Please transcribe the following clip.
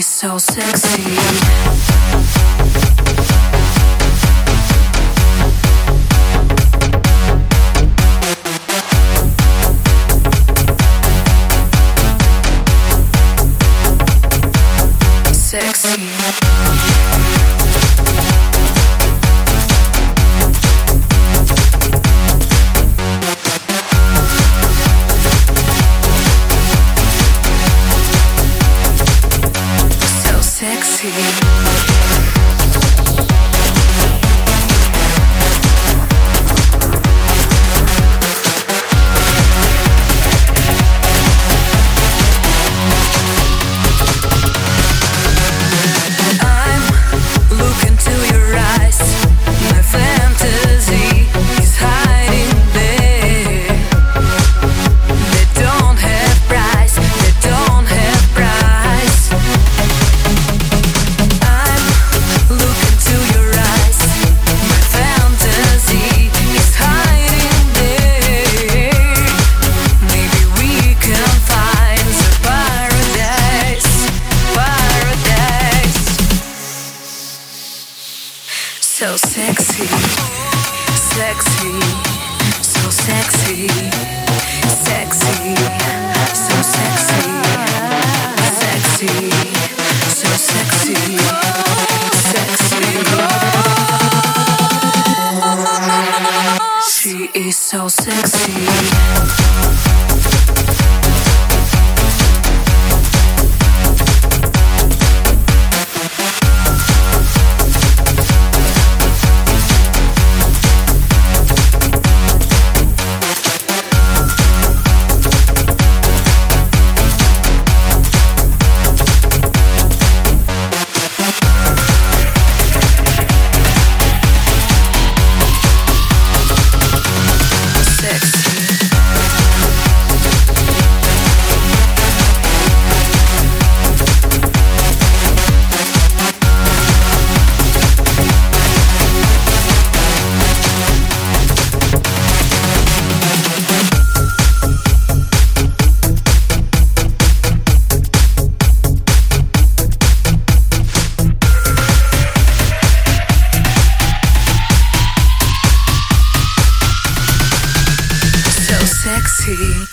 So. Sexy. Sexy. So sexy, sexy, so sexy, sexy, so sexy, sexy, so sexy, sexy. She is so sexy. Sexy.